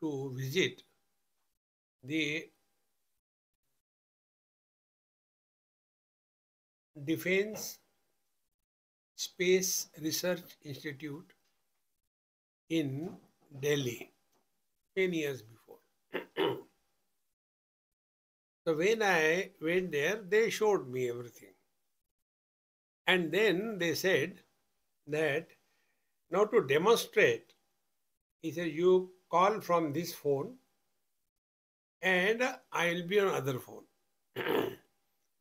to visit the Defense Space Research Institute in Delhi 10 years before. so when I went there, they showed me everything. And then they said that now to demonstrate, he said, you call from this phone and I will be on other phone.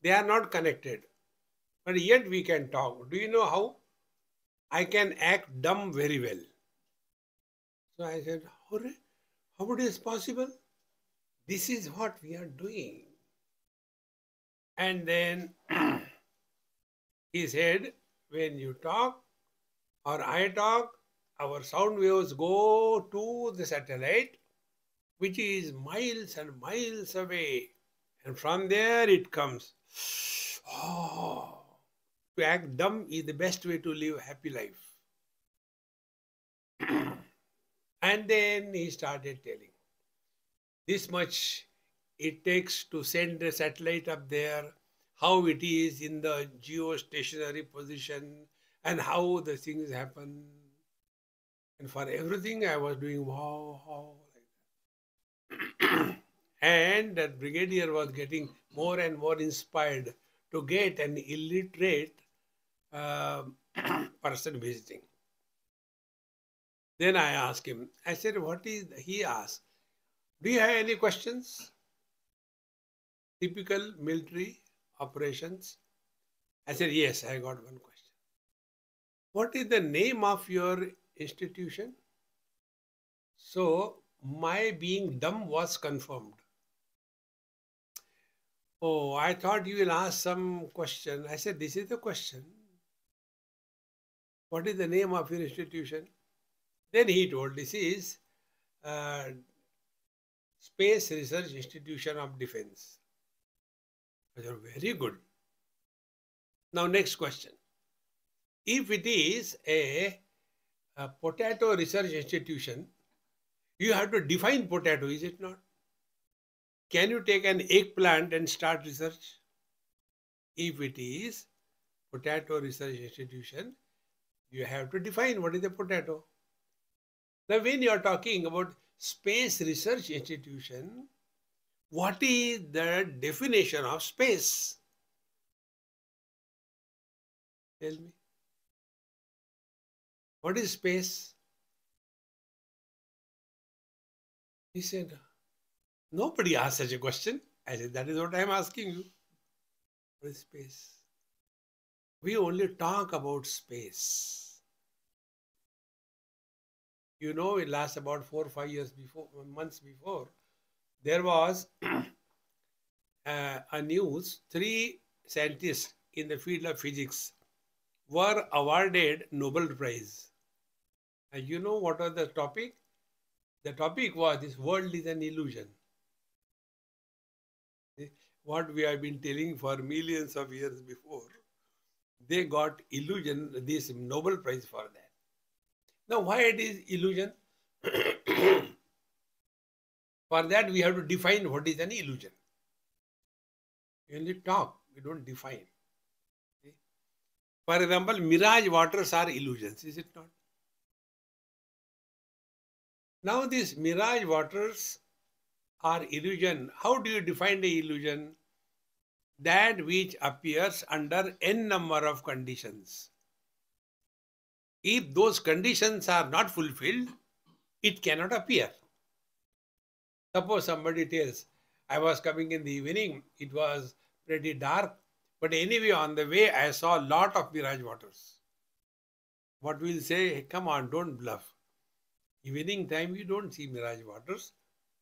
they are not connected. But yet we can talk. Do you know how? I can act dumb very well. So I said, Hooray, how it is possible? This is what we are doing. And then he said, when you talk or I talk, our sound waves go to the satellite, which is miles and miles away. And from there it comes. Oh, to act dumb is the best way to live a happy life. and then he started telling this much it takes to send a satellite up there, how it is in the geostationary position, and how the things happen. And for everything, I was doing wow, wow, like that. and that brigadier was getting more and more inspired to get an illiterate uh, person visiting. Then I asked him, I said, What is, he asked, Do you have any questions? Typical military operations? I said, Yes, I got one question. What is the name of your institution? So, my being dumb was confirmed. Oh, I thought you will ask some question. I said, This is the question. What is the name of your institution? Then he told, This is uh, Space Research Institution of Defense. I said, Very good. Now, next question. If it is a, a potato research institution, you have to define potato, is it not? Can you take an eggplant and start research? If it is potato research institution, you have to define what is a potato. Now, when you are talking about space research institution, what is the definition of space? Tell me. What is space? He said, Nobody asked such a question. I said, That is what I am asking you. What is space? We only talk about space. You know, it lasts about four or five years before, months before, there was uh, a news. Three scientists in the field of physics were awarded Nobel Prize. And you know what was the topic? The topic was this world is an illusion. What we have been telling for millions of years before, they got illusion, this Nobel Prize for that. Now, why it is illusion? for that, we have to define what is an illusion. We only talk, we don't define. For example, mirage waters are illusions, is it not? Now, these mirage waters are illusion. How do you define the illusion? That which appears under n number of conditions. If those conditions are not fulfilled, it cannot appear. Suppose somebody tells, I was coming in the evening, it was pretty dark, but anyway, on the way, I saw a lot of mirage waters. What we'll say, come on, don't bluff. Evening time, you don't see mirage waters.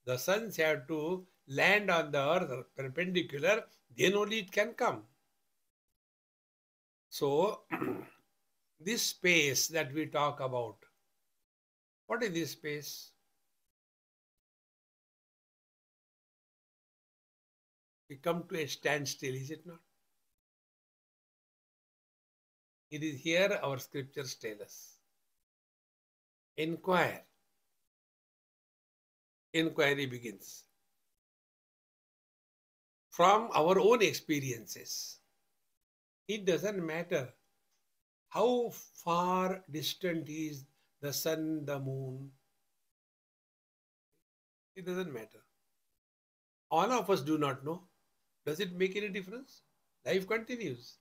The suns have to land on the earth perpendicular, then only it can come. So, this space that we talk about, what is this space? We come to a standstill, is it not? It is here our scriptures tell us. Inquire. Inquiry begins. From our own experiences. It doesn't matter how far distant is the sun, the moon. It doesn't matter. All of us do not know. Does it make any difference? Life continues.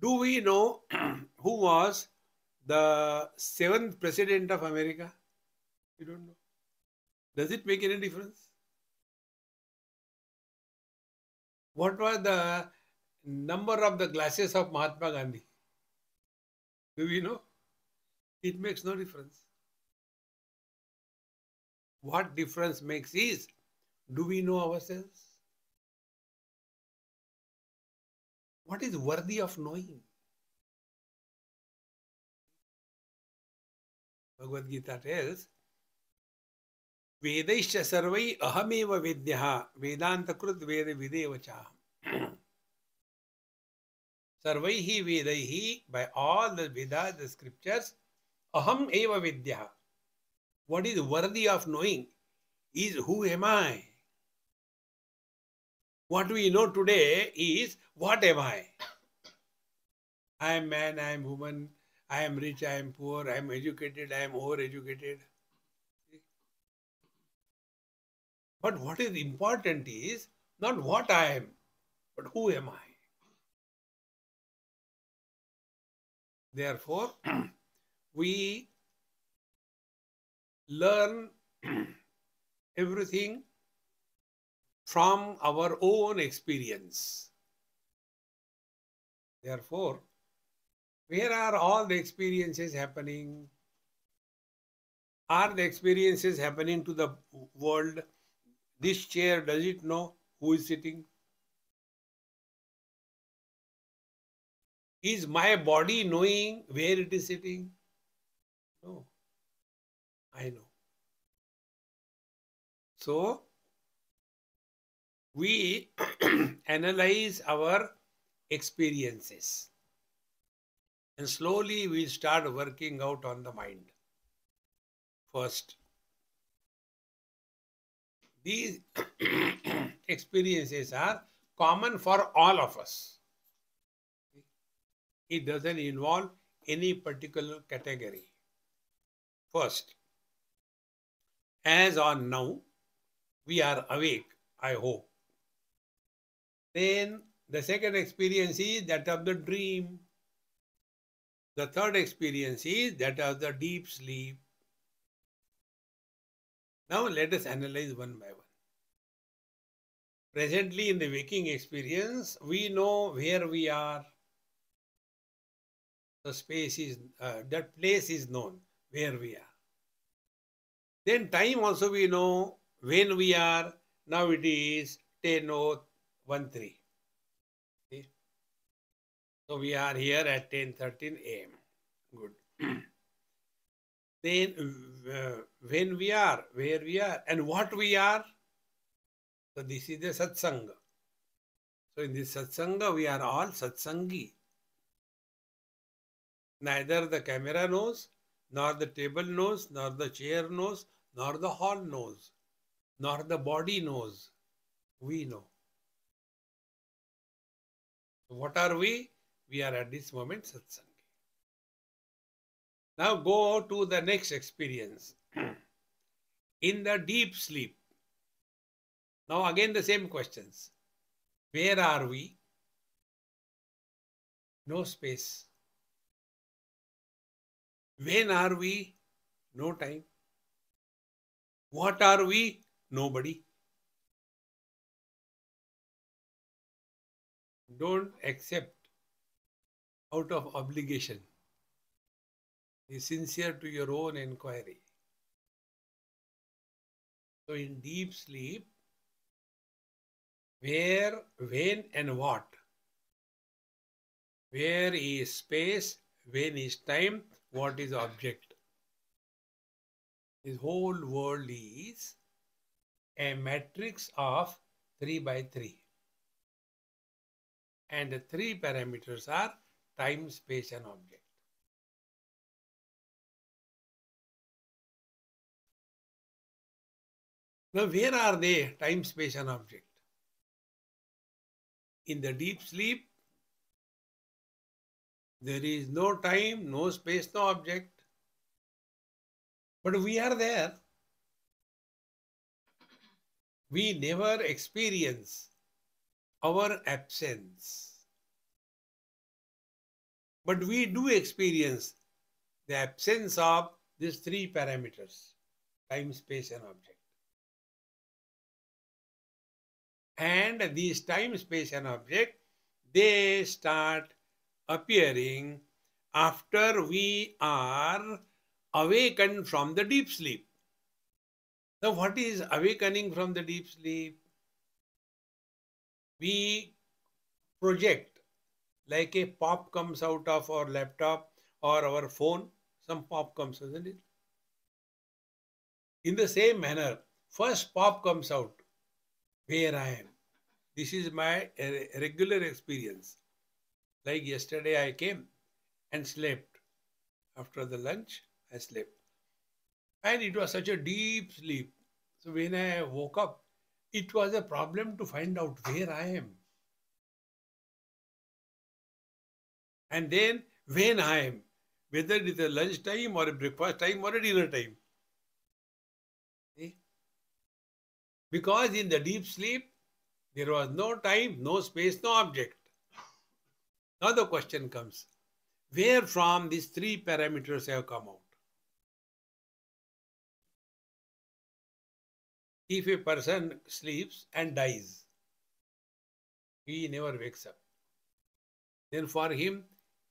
Do we know who was the seventh president of America? You don't know. Does it make any difference? What was the number of the glasses of Mahatma Gandhi? Do we know? It makes no difference. What difference makes is, do we know ourselves? What is worthy of knowing? Bhagavad Gita tells, वेदैश्च सर्वै अहमेव वेद्यः वेदान्तकृत वेद विदेव च सर्वैः वेदैः by all the Vedas, the scriptures, aham eva vidya. What is worthy of knowing is who am I? What we know today is what am I? I am man, I am woman, I am rich, I am poor, I am educated, I am overeducated. But what is important is not what I am, but who am I? Therefore, we learn everything from our own experience. Therefore, where are all the experiences happening? Are the experiences happening to the world this chair, does it know who is sitting? Is my body knowing where it is sitting? No. I know. So, we analyze our experiences and slowly we start working out on the mind. First, these experiences are common for all of us. It doesn't involve any particular category. First, as on now, we are awake, I hope. Then the second experience is that of the dream. The third experience is that of the deep sleep. Now let us analyze one by one. Presently in the waking experience, we know where we are. The space is, uh, that place is known where we are. Then time also we know when we are. Now it is 10 13. Okay. So we are here at 10 13 am. Good. then uh, when we are, where we are, and what we are. So this is the satsanga. So in this satsanga, we are all satsangi. Neither the camera knows, nor the table knows, nor the chair knows, nor the hall knows, nor the body knows. We know. What are we? We are at this moment satsangi. Now go to the next experience. In the deep sleep. Now again the same questions. Where are we? No space. When are we? No time. What are we? Nobody. Don't accept out of obligation. Be sincere to your own inquiry. So, in deep sleep, where, when, and what? Where is space? When is time? What is object? This whole world is a matrix of 3 by 3. And the three parameters are time, space, and object. Now, where are they, time, space, and object? In the deep sleep, there is no time, no space, no object. But we are there. We never experience our absence. But we do experience the absence of these three parameters time, space, and object. And these time, space, and object they start appearing after we are awakened from the deep sleep. Now, what is awakening from the deep sleep? We project like a pop comes out of our laptop or our phone, some pop comes, isn't it? In the same manner, first pop comes out where I am. This is my regular experience. Like yesterday, I came and slept. After the lunch, I slept. And it was such a deep sleep. So when I woke up, it was a problem to find out where I am. And then when I am, whether it is a lunch time or a breakfast time or a dinner time. See? Because in the deep sleep, there was no time, no space, no object. Now the question comes, where from these three parameters have come out? If a person sleeps and dies, he never wakes up. Then for him,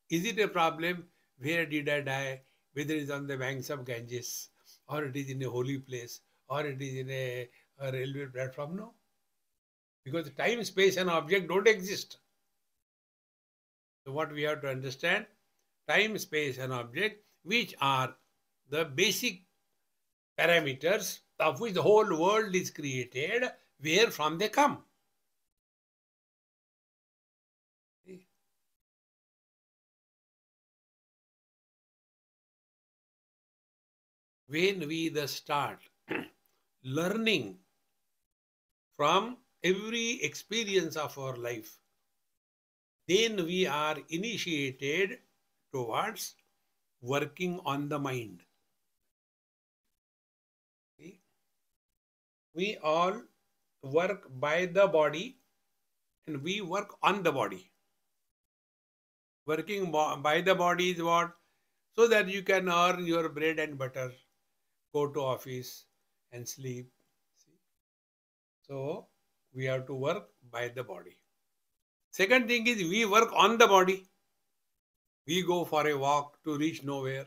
is it a problem? Where did I die? Whether it is on the banks of Ganges, or it is in a holy place, or it is in a, a railway platform? No. Because time, space, and object don't exist. So what we have to understand, time, space and object, which are the basic parameters of which the whole world is created, where from they come. When we the start learning from every experience of our life, then we are initiated towards working on the mind. We all work by the body and we work on the body. Working by the body is what? So that you can earn your bread and butter, go to office and sleep. So we have to work by the body. Second thing is we work on the body. We go for a walk to reach nowhere.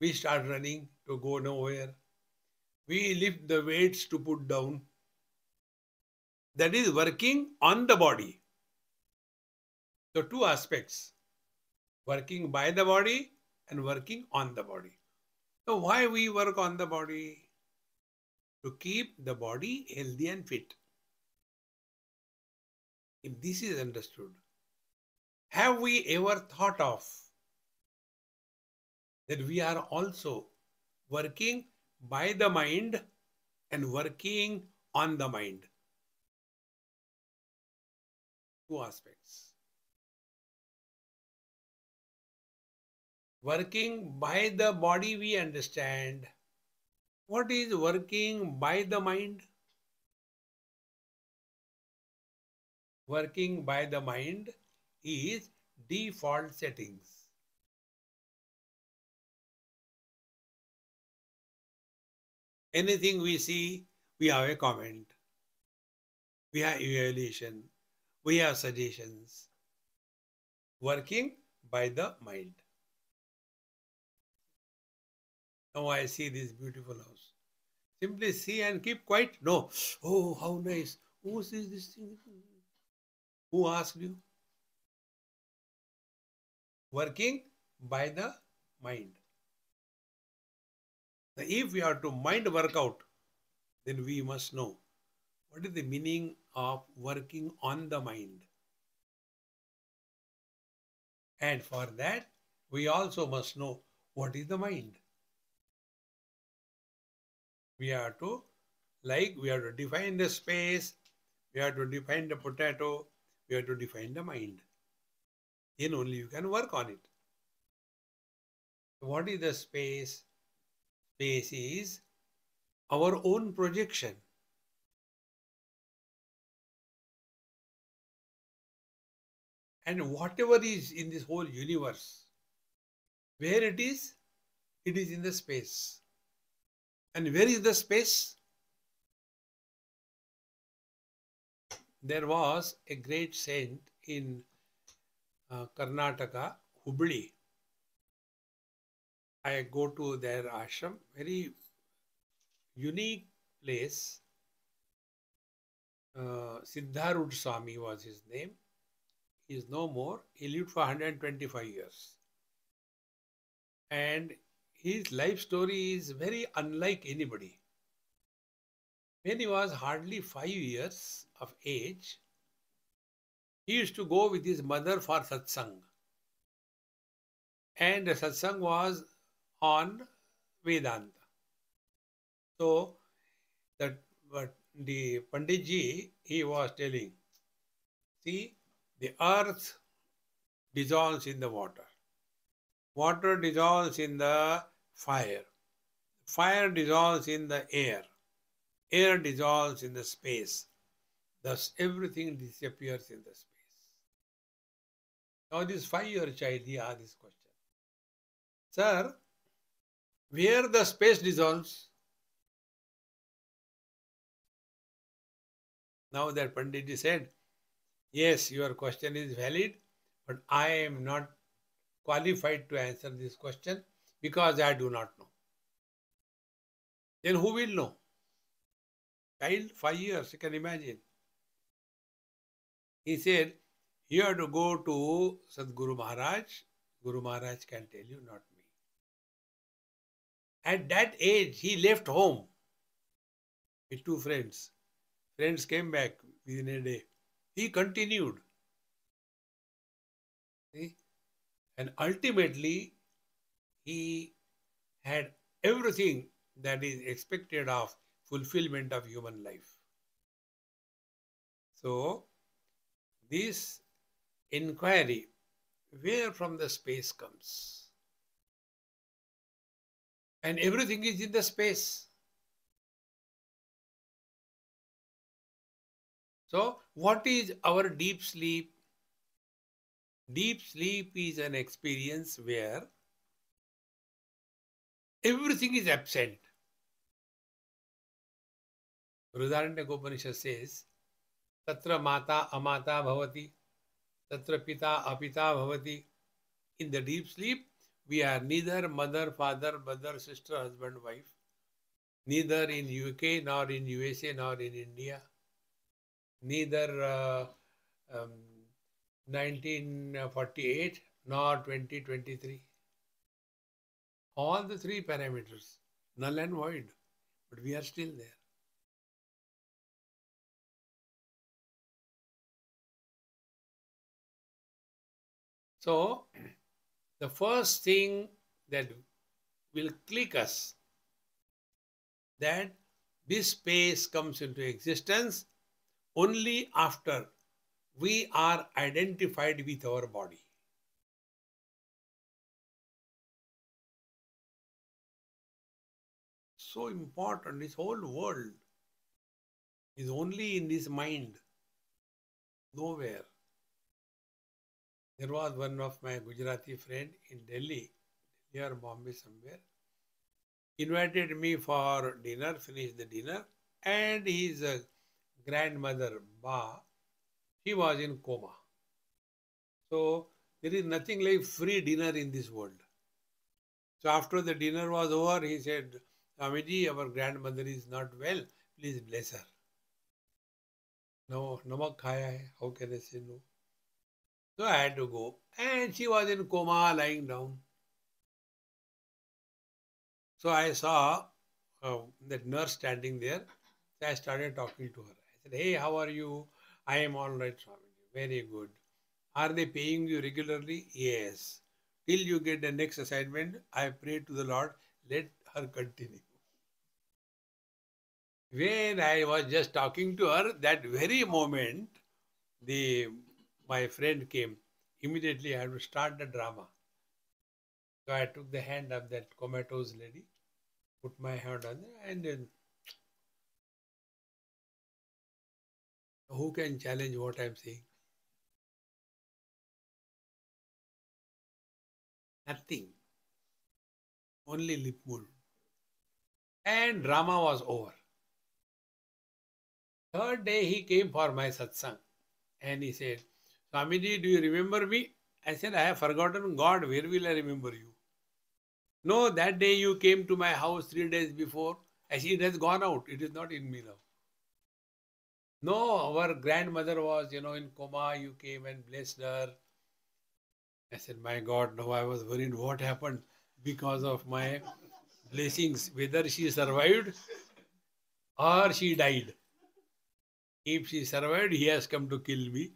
We start running to go nowhere. We lift the weights to put down. That is working on the body. So, two aspects working by the body and working on the body. So, why we work on the body? To keep the body healthy and fit. If this is understood, have we ever thought of that we are also working by the mind and working on the mind? Two aspects. Working by the body, we understand. What is working by the mind? working by the mind is default settings. Anything we see, we have a comment. We have evaluation. We have suggestions. Working by the mind. Now I see this beautiful house. Simply see and keep quiet. No. Oh, how nice. Who sees this thing? Who asked you? Working by the mind. If we are to mind work out, then we must know what is the meaning of working on the mind. And for that, we also must know what is the mind. We have to, like, we have to define the space, we have to define the potato, we have to define the mind. Then only you can work on it. What is the space? Space is our own projection. And whatever is in this whole universe, where it is, it is in the space. And where is the space? There was a great saint in uh, Karnataka, Hubli. I go to their ashram, very unique place. Uh, Siddharud Swami was his name. He is no more. He lived for 125 years. And his life story is very unlike anybody. When he was hardly five years of age, he used to go with his mother for satsang. And the satsang was on Vedanta. So that but the Panditji he was telling, see, the earth dissolves in the water. Water dissolves in the fire. Fire dissolves in the air. Air dissolves in the space. Thus everything disappears in the space. Now this five-year child, he asked this question. Sir, where the space dissolves? Now that Panditji said, yes, your question is valid, but I am not qualified to answer this question because I do not know. Then who will know? Child, five years, you can imagine. He said, you have to go to Sadguru Maharaj. Guru Maharaj can tell you, not. At that age, he left home with two friends. Friends came back within a day. He continued. See? And ultimately, he had everything that is expected of fulfillment of human life. So, this inquiry, where from the space comes? And everything is in the space. So, what is our deep sleep? Deep sleep is an experience where everything is absent. Brihadaranya Upanishad says, Tatra mata amata bhavati, tatra pita apita bhavati. In the deep sleep, we are neither mother, father, brother, sister, husband, wife, neither in UK, nor in USA, nor in India, neither uh, um, 1948 nor 2023. All the three parameters, null and void, but we are still there. So, the first thing that will click us that this space comes into existence only after we are identified with our body. So important, this whole world is only in this mind, nowhere. There was one of my Gujarati friend in Delhi, near Bombay somewhere, invited me for dinner, finished the dinner, and his uh, grandmother, Ba, she was in coma. So there is nothing like free dinner in this world. So after the dinner was over, he said, Swamiji, our grandmother is not well. Please bless her. No, namak khaya hai. How can I say no? So I had to go. And she was in coma, lying down. So I saw uh, that nurse standing there. So I started talking to her. I said, Hey, how are you? I am all right, Swamiji. Very good. Are they paying you regularly? Yes. Till you get the next assignment, I pray to the Lord, let her continue. When I was just talking to her, that very moment, the my friend came. Immediately, I had to start the drama. So I took the hand of that comatose lady, put my hand on there, and then who can challenge what I'm saying? Nothing. Only lip. And drama was over. Third day he came for my satsang and he said, Swamiji, do you remember me? I said, I have forgotten God. Where will I remember you? No, that day you came to my house three days before. I said, it has gone out. It is not in me now. No, our grandmother was, you know, in coma. You came and blessed her. I said, My God, no, I was worried what happened because of my blessings, whether she survived or she died. If she survived, he has come to kill me.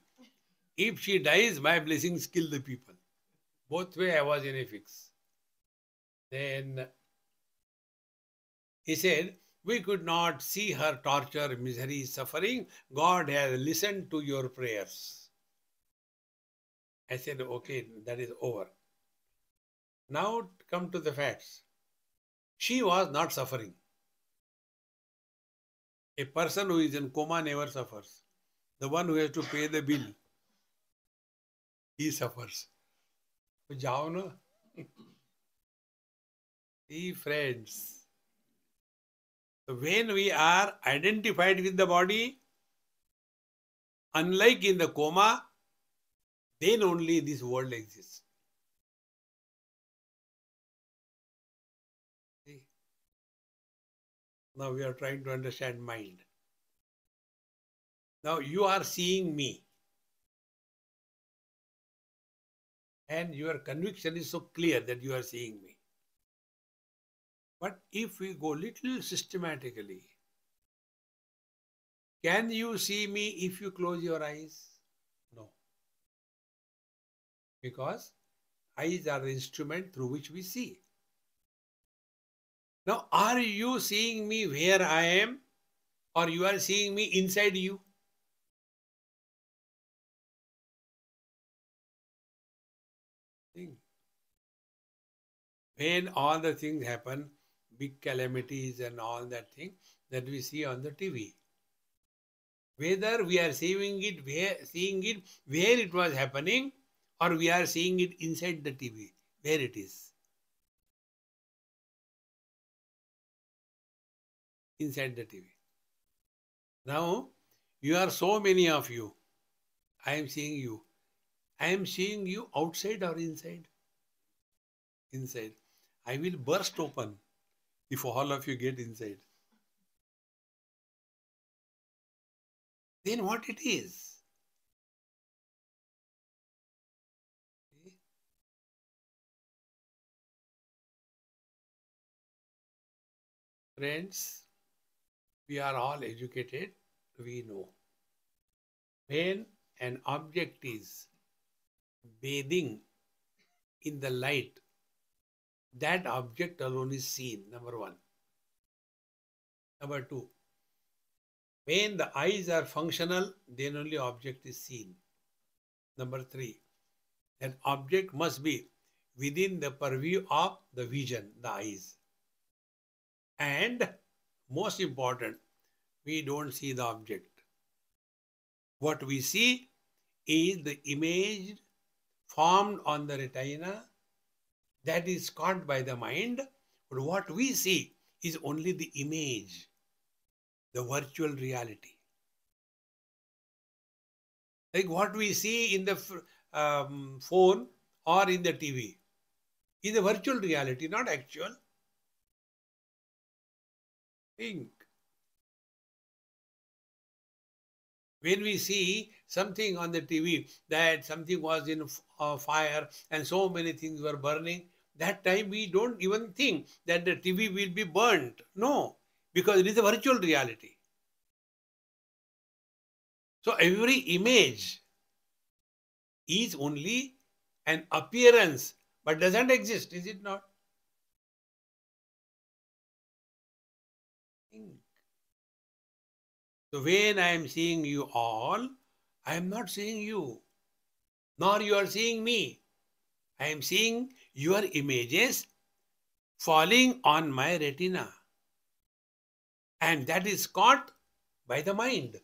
If she dies, my blessings kill the people. Both way I was in a fix. Then he said, We could not see her torture, misery, suffering. God has listened to your prayers. I said, okay, that is over. Now come to the facts. She was not suffering. A person who is in coma never suffers. The one who has to pay the bill, he suffers. जाओ ना See, friends, when we are identified with the body, unlike in the coma, then only this world exists. See? Now we are trying to understand mind. Now you are seeing me. And your conviction is so clear that you are seeing me. But if we go little systematically, can you see me if you close your eyes? No. Because eyes are the instrument through which we see. Now, are you seeing me where I am or you are seeing me inside you? When all the things happen, big calamities and all that thing that we see on the TV. Whether we are seeing it where seeing it where it was happening or we are seeing it inside the TV, where it is. Inside the TV. Now, you are so many of you. I am seeing you. I am seeing you outside or inside? Inside. I will burst open if all of you get inside. Then what it is? Friends, we are all educated, we know. When an object is bathing in the light, that object alone is seen, number one. Number two, when the eyes are functional, then only object is seen. Number three, an object must be within the purview of the vision, the eyes. And most important, we don't see the object. What we see is the image formed on the retina that is caught by the mind. But what we see is only the image, the virtual reality. Like what we see in the um, phone or in the TV. is a virtual reality, not actual. Think. When we see something on the TV that something was in fire and so many things were burning, that time we don't even think that the TV will be burnt. No, because it is a virtual reality. So every image is only an appearance but doesn't exist, is it not? So when I am seeing you all, I am not seeing you, nor you are seeing me. I am seeing your images falling on my retina. And that is caught by the mind.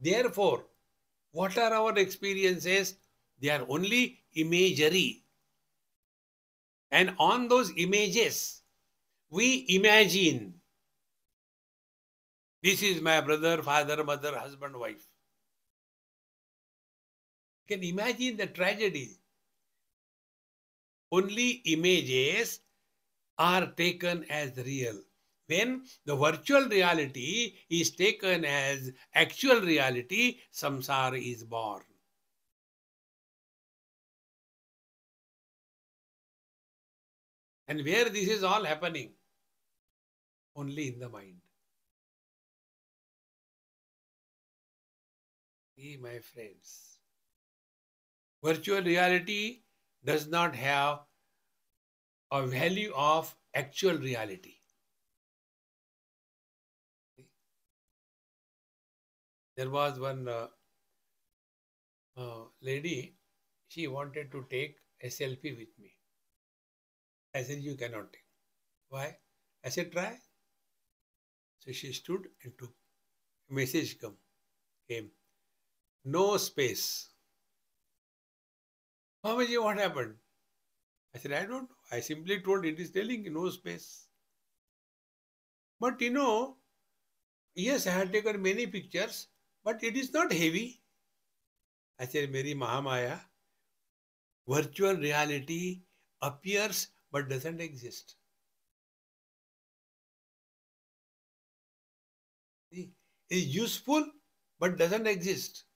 Therefore, what are our experiences? They are only imagery. And on those images, we imagine this is my brother, father, mother, husband, wife. You can imagine the tragedy. Only images are taken as real. When the virtual reality is taken as actual reality, samsara is born. And where this is all happening? Only in the mind. See, my friends, virtual reality does not have a value of actual reality. There was one uh, uh, lady, she wanted to take a selfie with me. I said, You cannot take. Why? I said, Try. So she stood and took. Message come, came no space. Mamaji, what happened? I said, I don't know. I simply told it is telling no space. But you know, yes, I had taken many pictures, but it is not heavy. I said, Mary Mahamaya, virtual reality appears but doesn't exist. It is useful but doesn't exist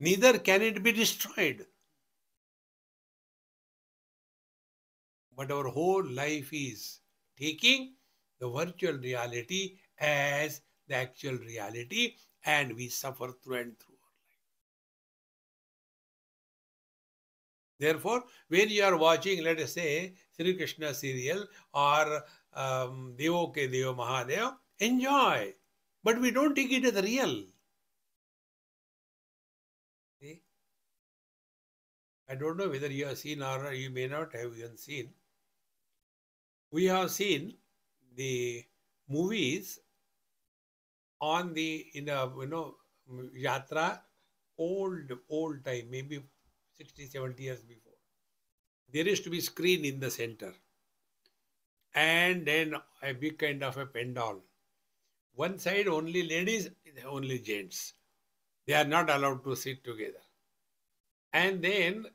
neither can it be destroyed. But our whole life is taking the virtual reality as the actual reality, and we suffer through and through. Therefore, when you are watching, let us say, Sri Krishna serial or um, Devo Ke Devo Mahadev, enjoy. But we don't take it as real. I don't know whether you have seen or you may not have even seen. We have seen the movies on the in a you know yatra old old time maybe 60 70 years before. There used to be screen in the center. And then a big kind of a pandal. One side only ladies only gents. They are not allowed to sit together. And then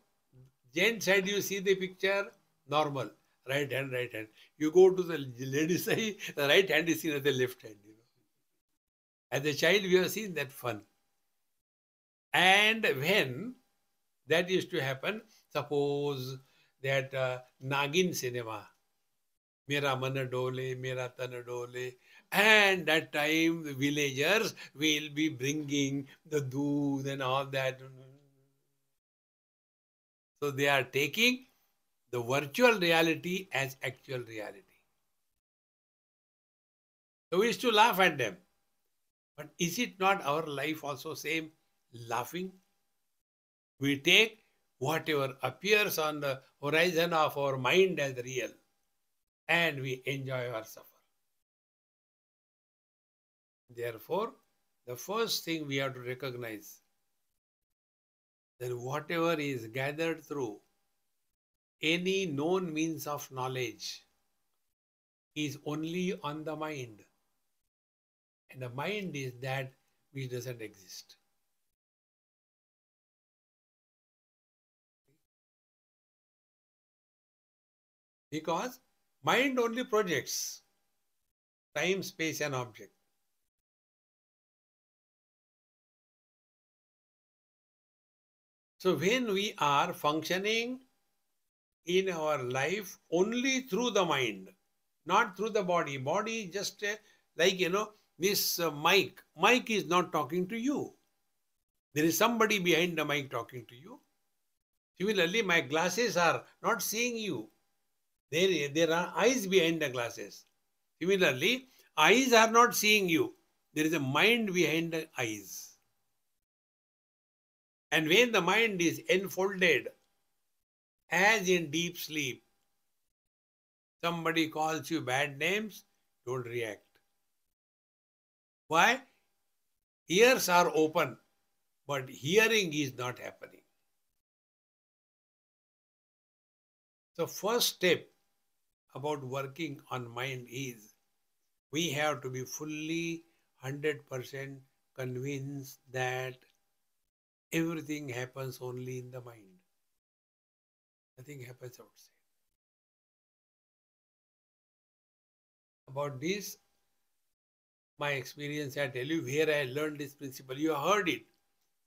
Gent side, you see the picture, normal. Right hand, right hand. You go to the lady side, the right hand is seen as the left hand. You know. As a child, we have seen that fun. And when that used to happen, suppose that uh, Nagin cinema, Mera Mana Dole, Mera Tana Dole, and that time the villagers will be bringing the doodh and all that so they are taking the virtual reality as actual reality. So we used to laugh at them. But is it not our life also same laughing? We take whatever appears on the horizon of our mind as real and we enjoy our suffer. Therefore, the first thing we have to recognize then whatever is gathered through any known means of knowledge is only on the mind. And the mind is that which doesn't exist. Because mind only projects time, space, and object. So when we are functioning in our life only through the mind, not through the body, body just uh, like you know this uh, mic. Mic is not talking to you. There is somebody behind the mic talking to you. Similarly, my glasses are not seeing you. There, there are eyes behind the glasses. Similarly, eyes are not seeing you. There is a mind behind the eyes. And when the mind is enfolded, as in deep sleep, somebody calls you bad names, don't react. Why? Ears are open, but hearing is not happening. The first step about working on mind is we have to be fully 100% convinced that everything happens only in the mind. Nothing happens outside. About this, my experience, I tell you where I learned this principle. You heard it,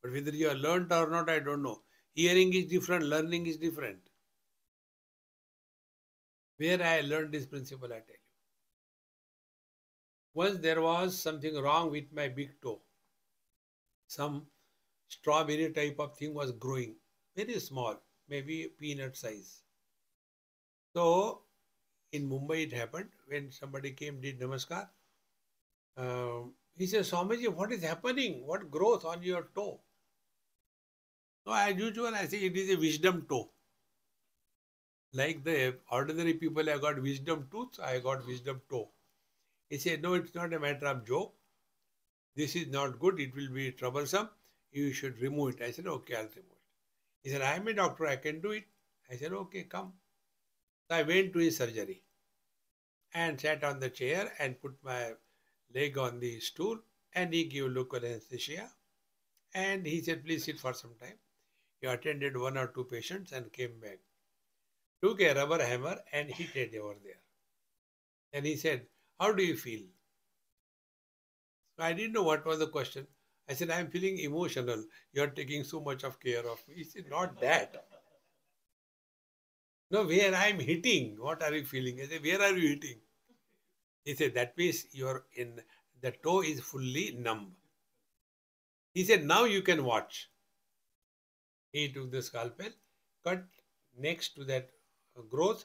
but whether you have learned or not, I don't know. Hearing is different, learning is different. Where I learned this principle, I tell you. Once there was something wrong with my big toe. Some strawberry type of thing was growing, very small, maybe peanut size. So in Mumbai it happened when somebody came, did namaskar. Uh, he says, Swamiji, what is happening? What growth on your toe? So as usual, I say it is a wisdom toe. Like the ordinary people have got wisdom tooth, I got wisdom toe. He said, No, it's not a matter of joke. This is not good, it will be troublesome. You should remove it. I said, Okay, I'll remove it. He said, I am a doctor, I can do it. I said, Okay, come. So I went to his surgery and sat on the chair and put my leg on the stool and he gave local anesthesia. And he said, Please sit for some time. He attended one or two patients and came back took a rubber hammer and hit it over there. And he said, How do you feel? So I didn't know what was the question. I said, I'm feeling emotional. You're taking so much of care of me. He said, Not that. No, where I'm hitting. What are you feeling? I said, Where are you hitting? He said, That means you're in the toe is fully numb. He said, Now you can watch. He took the scalpel, cut next to that growth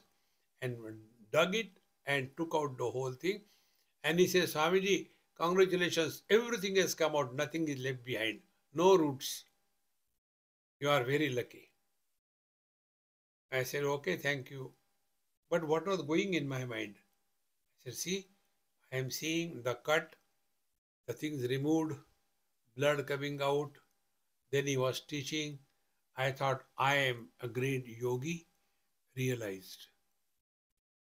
and dug it and took out the whole thing. And he says, Swamiji, congratulations, everything has come out, nothing is left behind, no roots. You are very lucky. I said, okay, thank you. But what was going in my mind? I said, see, I am seeing the cut, the things removed, blood coming out. Then he was teaching. I thought, I am a great yogi realized.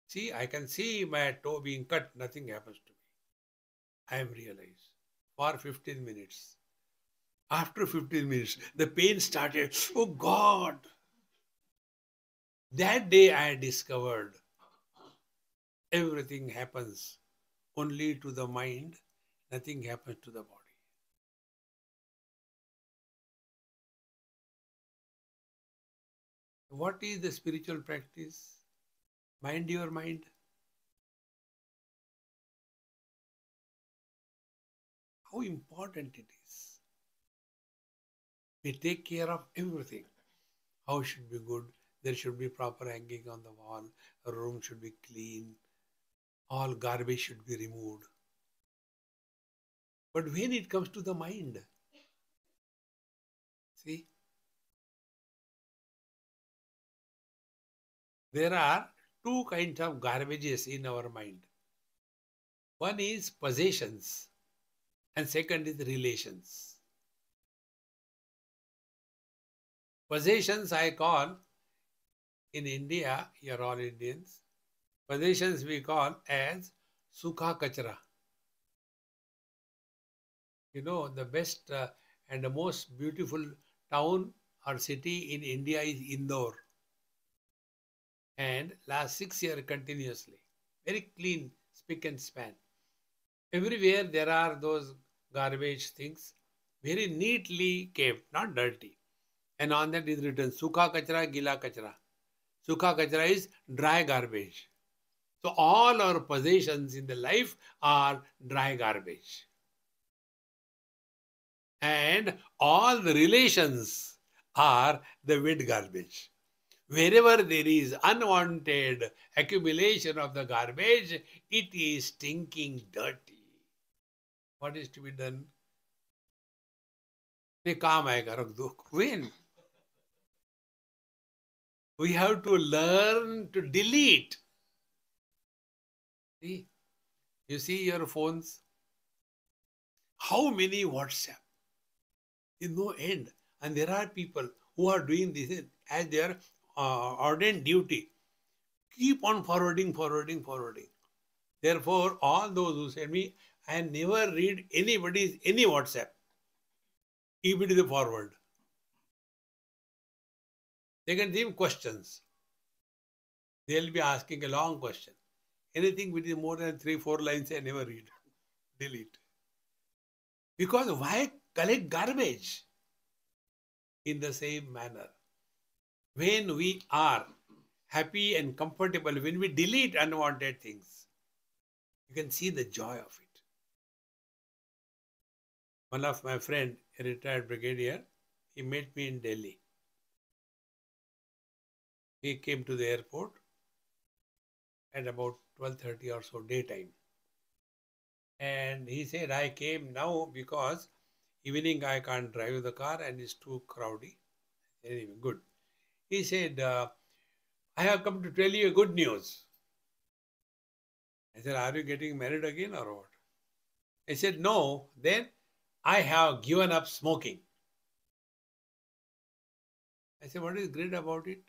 See, I can see my toe being cut, nothing happens to. I am realized for 15 minutes. After 15 minutes, the pain started. Oh God! That day I discovered everything happens only to the mind, nothing happens to the body. What is the spiritual practice? Mind your mind. How important it is. We take care of everything. House should be good. There should be proper hanging on the wall. A room should be clean. All garbage should be removed. But when it comes to the mind, see, there are two kinds of garbages in our mind. One is possessions, and second is relations. Possessions I call in India, you're all Indians, possessions we call as Sukha Kachra. You know, the best uh, and the most beautiful town or city in India is Indore. and last six years continuously. Very clean, spick and span. Everywhere there are those garbage things, very neatly kept, not dirty. And on that is written Sukha Kachra, Gila Kachra. Sukha Kachra is dry garbage. So all our possessions in the life are dry garbage. And all the relations are the wet garbage. Wherever there is unwanted accumulation of the garbage, it is stinking dirty What is to be done? ये काम आएगा रख दो when we have to learn to delete see you see your phones how many whatsapp is no end and there are people who are doing this as their uh, ordained duty. Keep on forwarding, forwarding, forwarding. Therefore, all those who send me, I never read anybody's any WhatsApp. Keep it the forward. They can give questions. They'll be asking a long question. Anything which is more than three, four lines, I never read. Delete. Because why collect garbage? In the same manner when we are happy and comfortable, when we delete unwanted things, you can see the joy of it. One of my friend, a retired brigadier, he met me in Delhi. He came to the airport at about 12.30 or so daytime. And he said, I came now because evening I can't drive the car and it's too crowdy. Anyway, good. He said, uh, I have come to tell you good news. I said, Are you getting married again or what? He said, No. Then I have given up smoking. I said, What is great about it?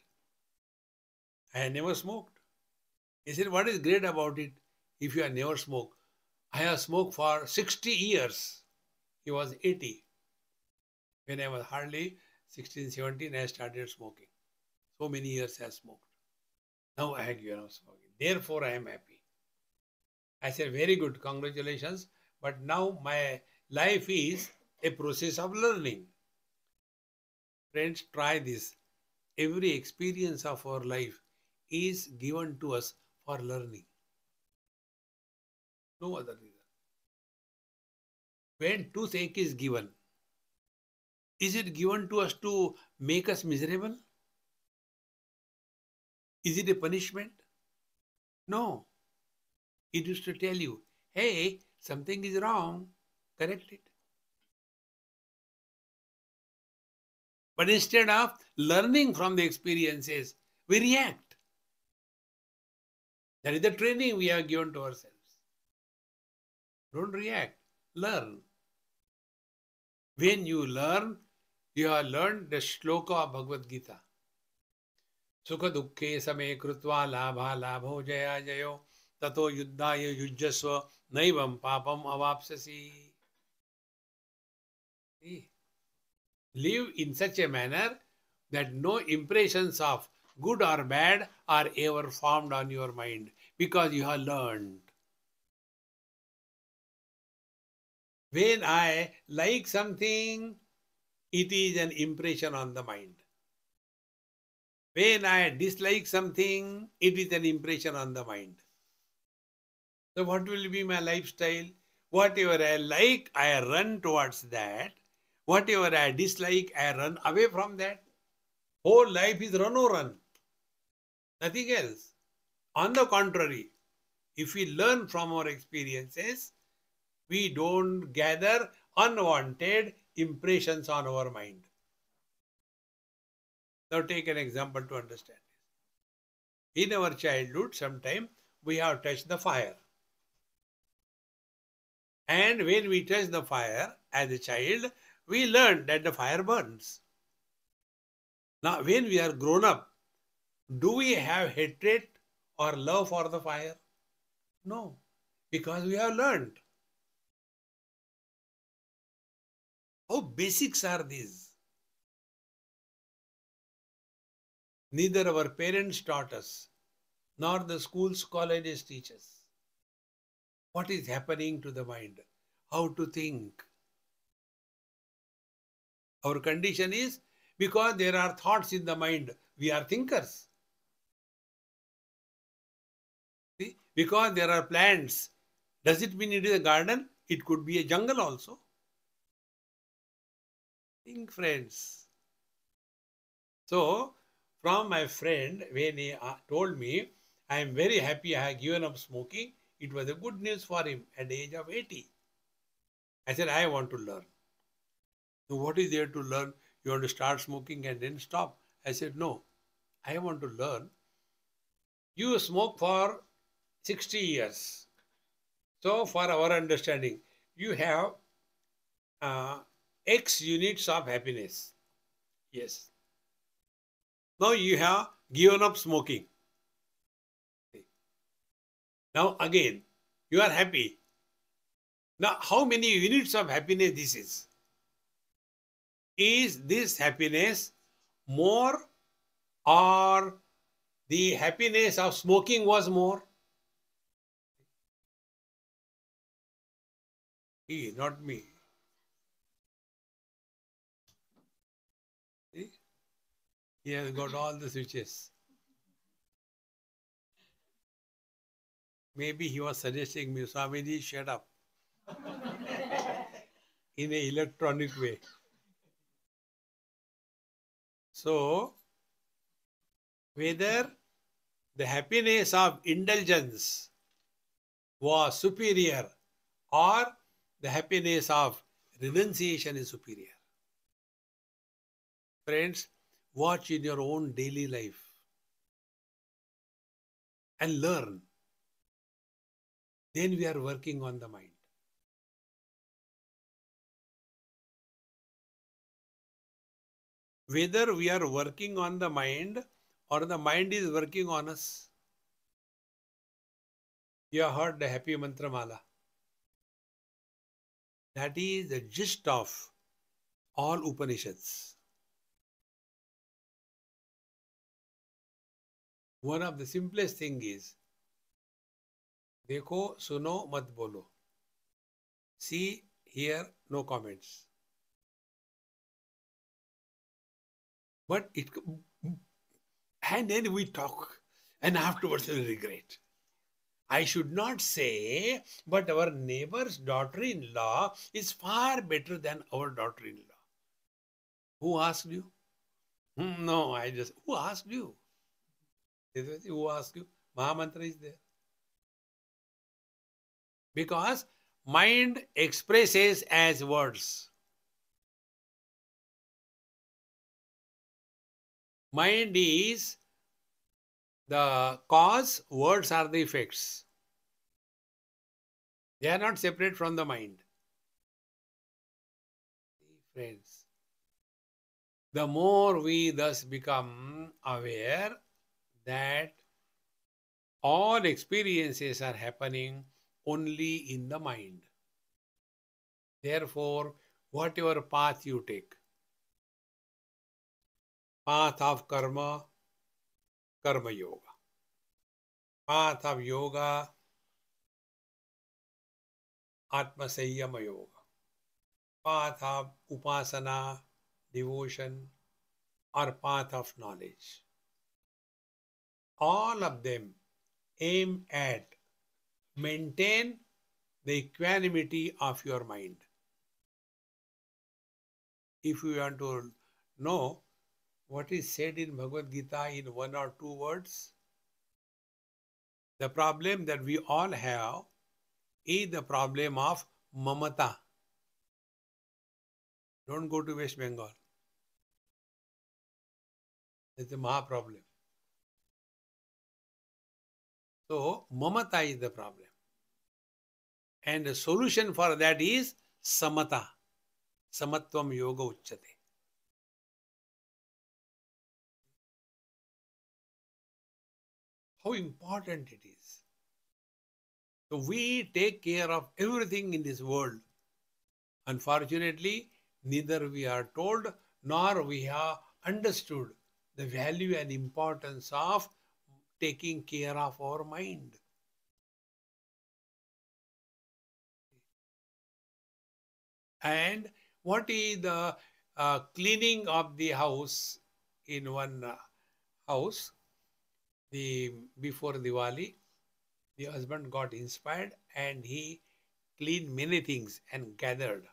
I have never smoked. He said, What is great about it if you have never smoked? I have smoked for 60 years. He was 80. When I was hardly 16, 17, I started smoking. So many years I smoked. Now I have given up smoking. Therefore, I am happy. I said, Very good, congratulations. But now my life is a process of learning. Friends, try this. Every experience of our life is given to us for learning. No other reason. When toothache is given, is it given to us to make us miserable? Is it a punishment? No. It is to tell you, hey, something is wrong, correct it. But instead of learning from the experiences, we react. That is the training we have given to ourselves. Don't react, learn. When you learn, you have learned the shloka of Bhagavad Gita. सुख दुखे समय कृत्वा लाभा लाभो जया जयो ततो युद्धाय युजस्व नैवम पापम अवापसी live in such a manner that no impressions of good or bad are ever formed on your mind because you have learned. When I like something, it is an impression on the mind. When I dislike something, it is an impression on the mind. So, what will be my lifestyle? Whatever I like, I run towards that. Whatever I dislike, I run away from that. Whole life is run or run. Nothing else. On the contrary, if we learn from our experiences, we don't gather unwanted impressions on our mind. Now take an example to understand. In our childhood, sometime we have touched the fire. And when we touch the fire as a child, we learn that the fire burns. Now, when we are grown up, do we have hatred or love for the fire? No, because we have learned. How basics are these? Neither our parents taught us, nor the schools, colleges teach us. What is happening to the mind? How to think? Our condition is because there are thoughts in the mind, we are thinkers. See? Because there are plants, does it mean it is a garden? It could be a jungle also. Think, friends. So, from my friend, when he uh, told me, I am very happy I have given up smoking, it was a good news for him at the age of 80. I said, I want to learn. So, what is there to learn? You want to start smoking and then stop? I said, No, I want to learn. You smoke for 60 years. So, for our understanding, you have uh, X units of happiness. Yes. Now you have given up smoking. Now again, you are happy. Now, how many units of happiness this is? Is this happiness more or the happiness of smoking was more? He, not me. See? He has got all the switches. Maybe he was suggesting me, Swamiji, shut up. In an electronic way. So, whether the happiness of indulgence was superior or the happiness of renunciation is superior. Friends, watch in your own daily life and learn. Then we are working on the mind. Whether we are working on the mind or the mind is working on us. You have heard the happy mantra mala. That is the gist of all Upanishads. One of the simplest thing is देखो सुनो मत बोलो see hear no comments But it and then we talk and afterwards we regret I should not say, but our neighbor's daughter in law is far better than our daughter in law. Who asked you? Hmm, no, I just, who asked you? Who asked you? Mahamantra is there. Because mind expresses as words. Mind is the cause, words are the effects. They are not separate from the mind. Friends, the more we thus become aware that all experiences are happening only in the mind. Therefore, whatever path you take, path of karma, karma yoga. Path of yoga, atma sanyama yoga. Path of upasana, devotion, or path of knowledge. All of them aim at maintain the equanimity of your mind. If you want to know what is said in Bhagavad Gita in one or two words? The problem that we all have is the problem of mamata. Don't go to West Bengal. It's a maha problem. So, mamata is the problem. And the solution for that is samata. Samatvam yoga uchyate. How important it is. So we take care of everything in this world. Unfortunately, neither we are told nor we have understood the value and importance of taking care of our mind. And what is the uh, cleaning of the house in one uh, house? The before Diwali, the husband got inspired and he cleaned many things and gathered.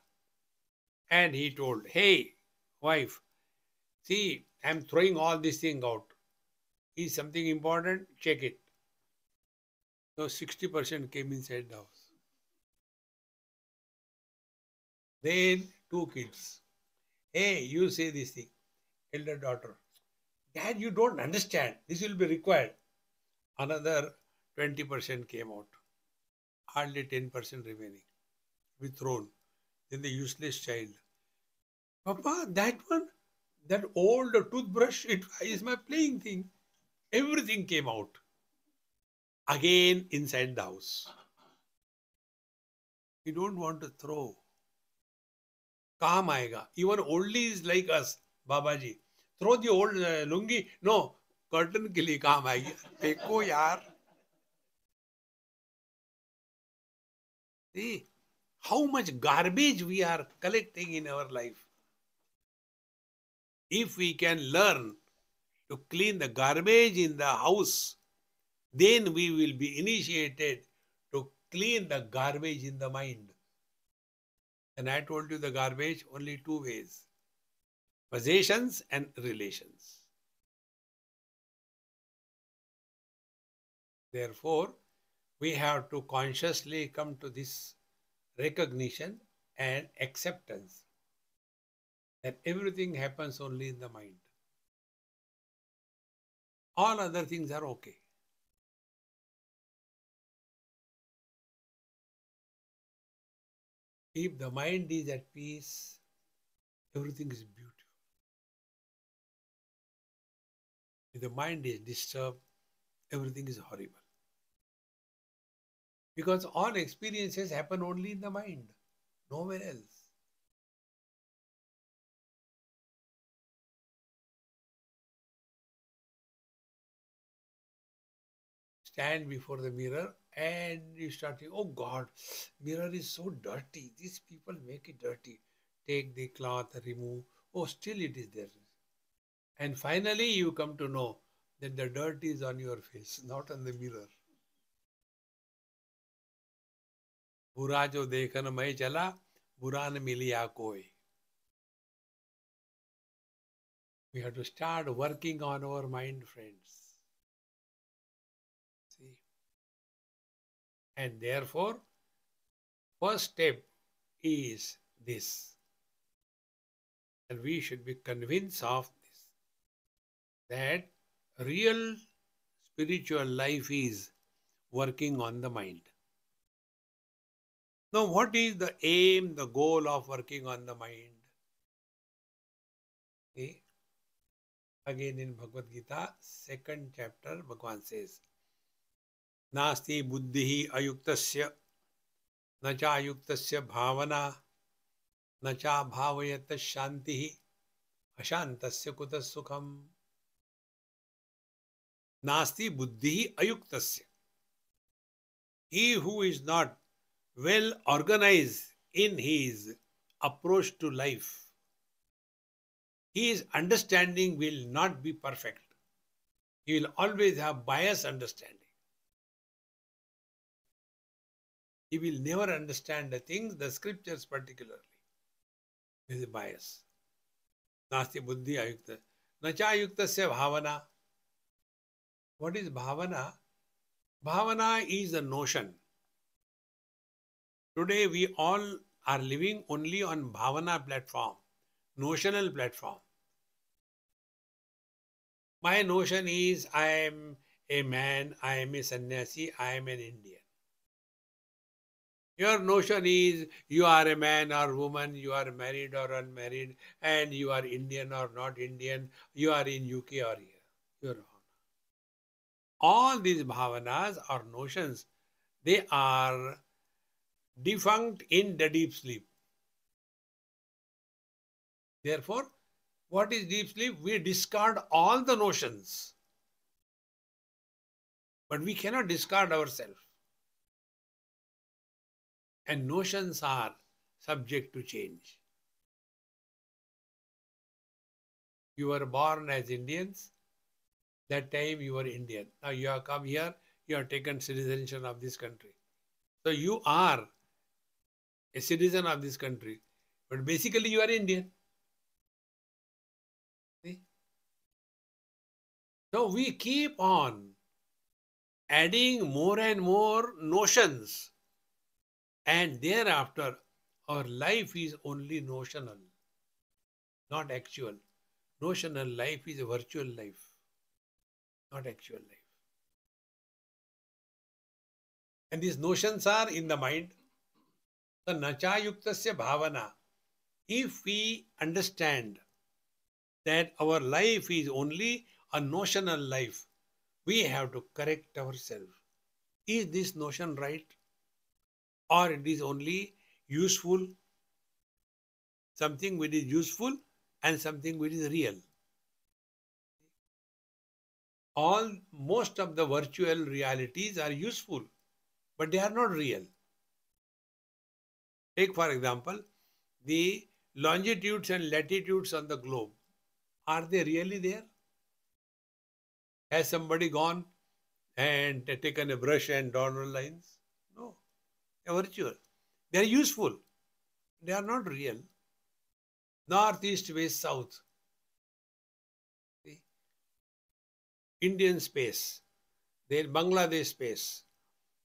And he told, Hey, wife, see, I'm throwing all this thing out. Is something important? Check it. So 60% came inside the house. Then two kids. Hey, you say this thing. Elder daughter. Dad, you don't understand. This will be required. Another 20% came out. Hardly 10% remaining. Withdrawn. Then the useless child. Papa, that one, that old toothbrush, it is my playing thing. Everything came out. Again inside the house. We don't want to throw. Calm aega. Even only is like us, Babaji. Ji throw the old lungi no curtain के लिए काम आएगी देखो यार See how much garbage we are collecting in our life. If we can learn to clean the garbage in the house, then we will be initiated to clean the garbage in the mind. And I told you the garbage only two ways possessions and relations. Therefore, we have to consciously come to this recognition and acceptance that everything happens only in the mind. All other things are okay. If the mind is at peace, everything is beautiful. If the mind is disturbed, everything is horrible. Because all experiences happen only in the mind, nowhere else. Stand before the mirror and you start thinking, oh God, mirror is so dirty. These people make it dirty. Take the cloth, remove. Oh, still it is there. And finally, you come to know that the dirt is on your face, not on the mirror. बुरा जो देखन मैं चला बुरा न मिलिया कोई we have to start working on our mind friends see and therefore first step is this and we should be convinced of this that real spiritual life is working on the mind now, what is the aim, the goal of working on the mind? Okay. Again in Bhagavad Gita, second chapter, Bhagavan says, Nasti buddhi ayuktasya, युक्तस्य भावना न चा भावयत शांति अशांतस्य कुत सुखम नास्ति बुद्धि अयुक्तस्य he who is not well organized in his approach to life, his understanding will not be perfect. He will always have bias understanding. He will never understand the things, the scriptures particularly. This is bias. Nasti buddhi ayukta. Nacha ayuktasya bhavana. What is bhavana? Bhavana is a notion Today we all are living only on Bhavana platform, notional platform. My notion is I am a man, I am a sannyasi, I am an Indian. Your notion is you are a man or woman, you are married or unmarried, and you are Indian or not Indian, you are in UK or here. Your All these bhavanas or notions, they are defunct in the deep sleep. Therefore, what is deep sleep? We discard all the notions. But we cannot discard ourselves. And notions are subject to change. You were born as Indians. That time you were Indian. Now you have come here, you have taken citizenship of this country. So you are a citizen of this country. But basically you are Indian. See? So we keep on adding more and more notions. And thereafter, our life is only notional, not actual. Notional life is a virtual life, not actual life. And these notions are in the mind. The nachayuktasya bhavana. If we understand that our life is only a notional life, we have to correct ourselves. Is this notion right? Or it is only useful? Something which is useful and something which is real. All most of the virtual realities are useful, but they are not real. Take for example, the longitudes and latitudes on the globe. Are they really there? Has somebody gone and taken a brush and drawn lines? No. They are virtual. They are useful. They are not real. North, east, west, south. Indian space. Then Bangladesh space.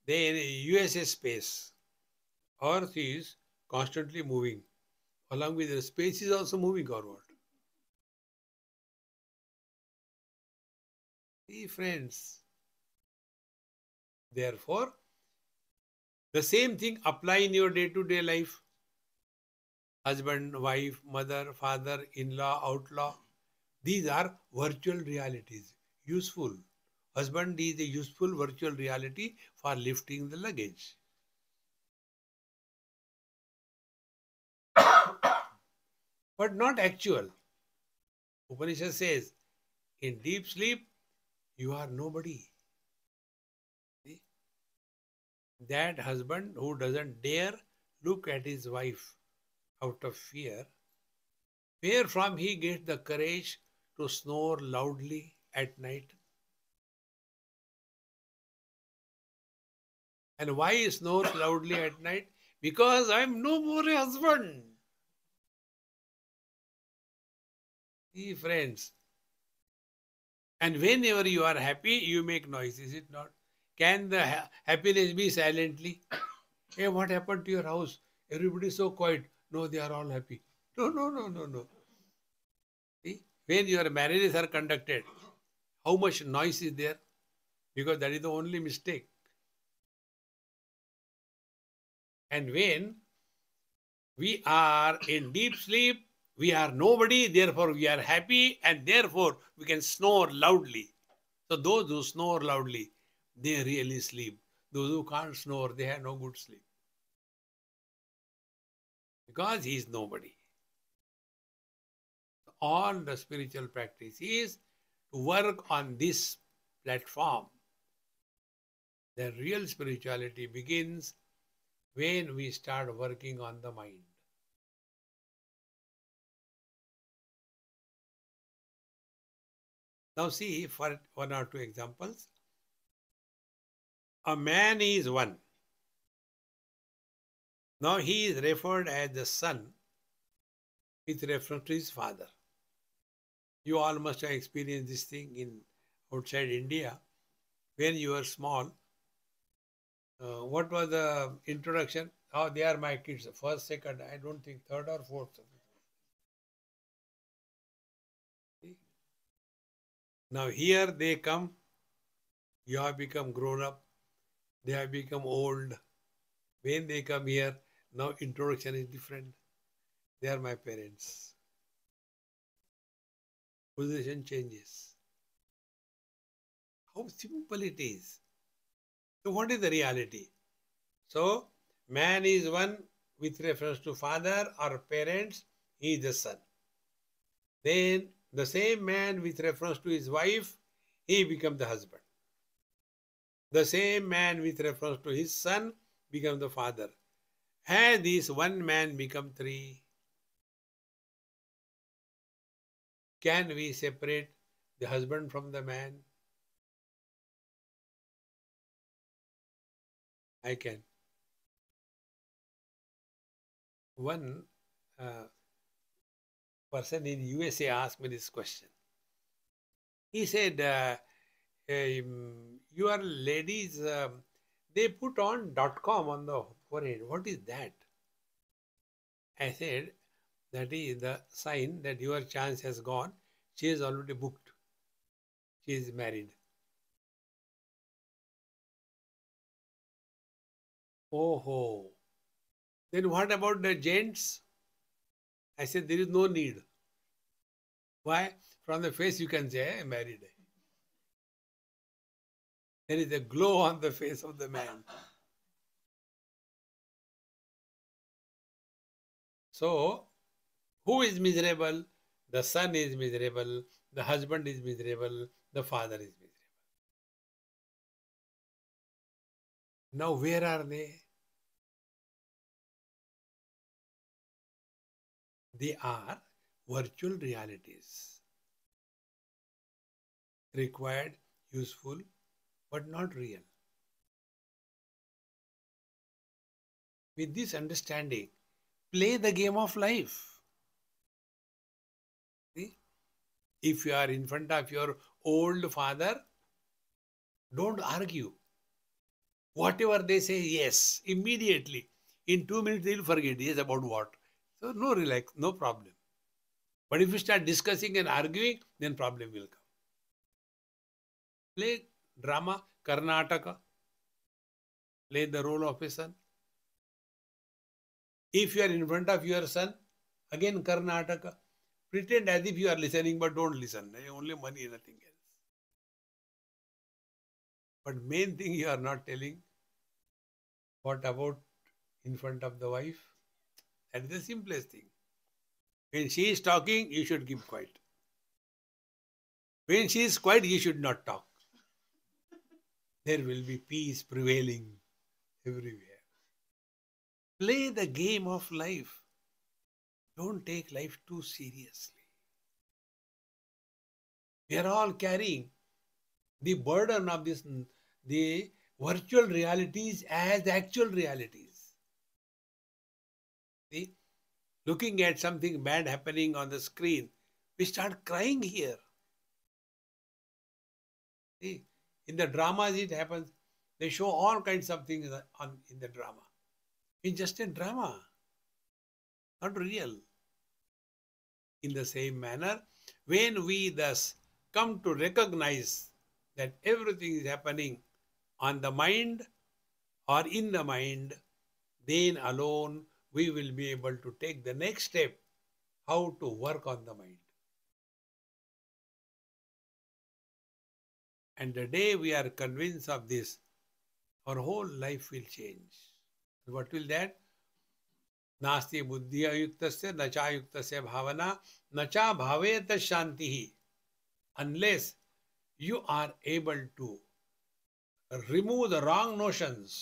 Then USA space. Earth is constantly moving. Along with the space is also moving forward. See, friends. Therefore, the same thing apply in your day-to-day life. Husband, wife, mother, father, in-law, outlaw. These are virtual realities. Useful. Husband is a useful virtual reality for lifting the luggage. but not actual. Upanishad says, in deep sleep, you are nobody. That husband who doesn't dare look at his wife out of fear, where from he gets the courage to snore loudly at night? And why he snores loudly at night? Because I'm no more a husband. See, friends, and whenever you are happy, you make noise, is it not? Can the ha happiness be silently? hey, what happened to your house? Everybody so quiet. No, they are all happy. No, no, no, no, no. See, when your marriages are conducted, how much noise is there? Because that is the only mistake. And when we are in deep sleep, we are nobody, therefore we are happy, and therefore we can snore loudly. So those who snore loudly, they really sleep. Those who can't snore, they have no good sleep. Because he is nobody. All the spiritual practice is work on this platform. The real spirituality begins when we start working on the mind. Now see for one or two examples. A man is one. Now he is referred as the son with reference to his father. You all must have experienced this thing in outside India. When you were small, uh, what was the introduction? Oh, they are my kids. First, second, I don't think third or fourth. Now here they come, you have become grown up, they have become old. When they come here, now introduction is different. They are my parents. Position changes. How simple it is. So what is the reality? So man is one with reference to father or parents, he is the son. Then the same man with reference to his wife, he become the husband. The same man with reference to his son become the father. Has this one man become three? Can we separate the husband from the man? I can. One uh, person in USA asked me this question. He said, uh, um, "Your ladies, um, they put on com on the forehead. What is that?" I said, "That is the sign that your chance has gone. She is already booked. She is married." Oh, ho. Then what about the gents? I said, there is no need. Why? From the face you can say, I am married. There is a glow on the face of the man. So, who is miserable? The son is miserable, the husband is miserable, the father is miserable. Now, where are they? They are virtual realities. Required, useful, but not real. With this understanding, play the game of life. If you are in front of your old father, don't argue. Whatever they say, yes, immediately. In two minutes, they'll forget. Yes, about what? So no relax, no problem. But if you start discussing and arguing, then problem will come. Play drama, Karnataka. Play the role of a son. If you are in front of your son, again Karnataka. Pretend as if you are listening, but don't listen. Eh, only money, nothing else. But main thing you are not telling. What about in front of the wife? That is the simplest thing. When she is talking, you should keep quiet. When she is quiet, you should not talk. There will be peace prevailing everywhere. Play the game of life. Don't take life too seriously. We are all carrying the burden of this, the virtual realities as actual realities. See, looking at something bad happening on the screen, we start crying here. See, in the dramas it happens. They show all kinds of things on in the drama. It's just a drama, not real. In the same manner, when we thus come to recognize that everything is happening on the mind or in the mind, then alone we will be able to take the next step how to work on the mind. And the day we are convinced of this, our whole life will change. What will that? नास्ति बुद्धि अयुक्त से नचायुक्त से भावना नचा भावे शांति ही unless you are able to remove the wrong notions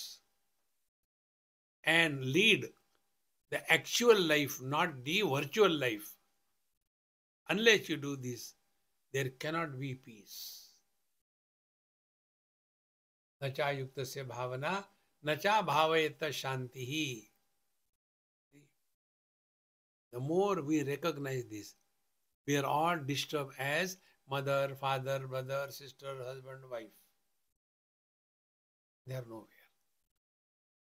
and lead the actual life not the virtual life unless you do this there cannot be peace नचायुक्त से भावना नचा भावे शांति ही The more we recognize this, we are all disturbed as mother, father, brother, sister, husband, wife. They are nowhere.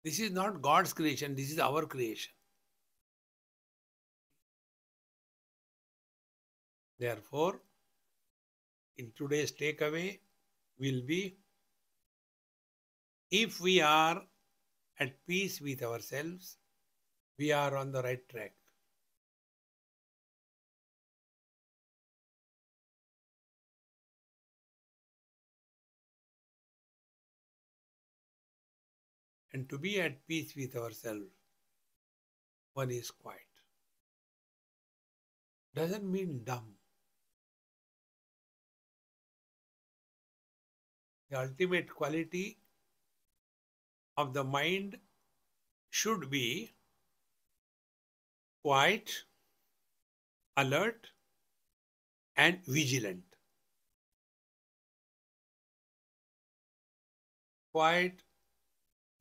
This is not God's creation, this is our creation. Therefore, in today's takeaway will be if we are at peace with ourselves, we are on the right track. And to be at peace with ourselves, one is quiet. Doesn't mean dumb. The ultimate quality of the mind should be quiet, alert, and vigilant. Quiet,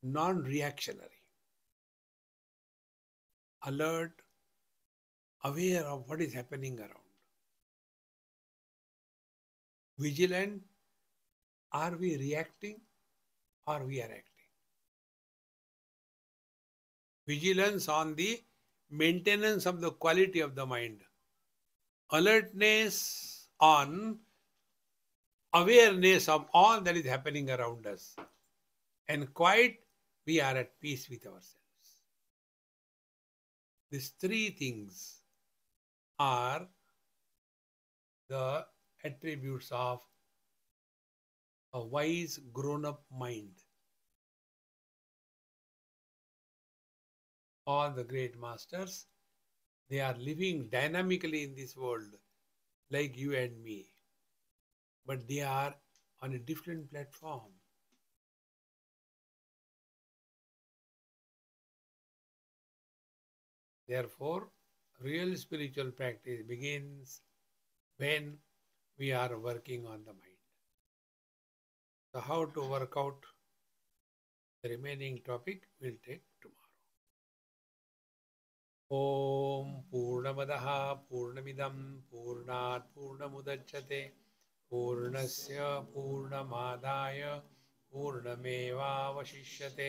non reactionary, alert, aware of what is happening around. Vigilant, are we reacting or we are acting? Vigilance on the maintenance of the quality of the mind. Alertness on awareness of all that is happening around us. And quiet, we are at peace with ourselves. These three things are the attributes of a wise grown up mind. All the great masters, they are living dynamically in this world like you and me, but they are on a different platform. Therefore, real spiritual practice begins when we are working on the mind. So, how to work out the remaining topic we'll take tomorrow. ॐ पूर्णमदः पूर्णमिदं पूर्णात् पूर्णमुदच्छते पूर्णस्य पूर्णमादाय पूर्णमेवावशिष्यते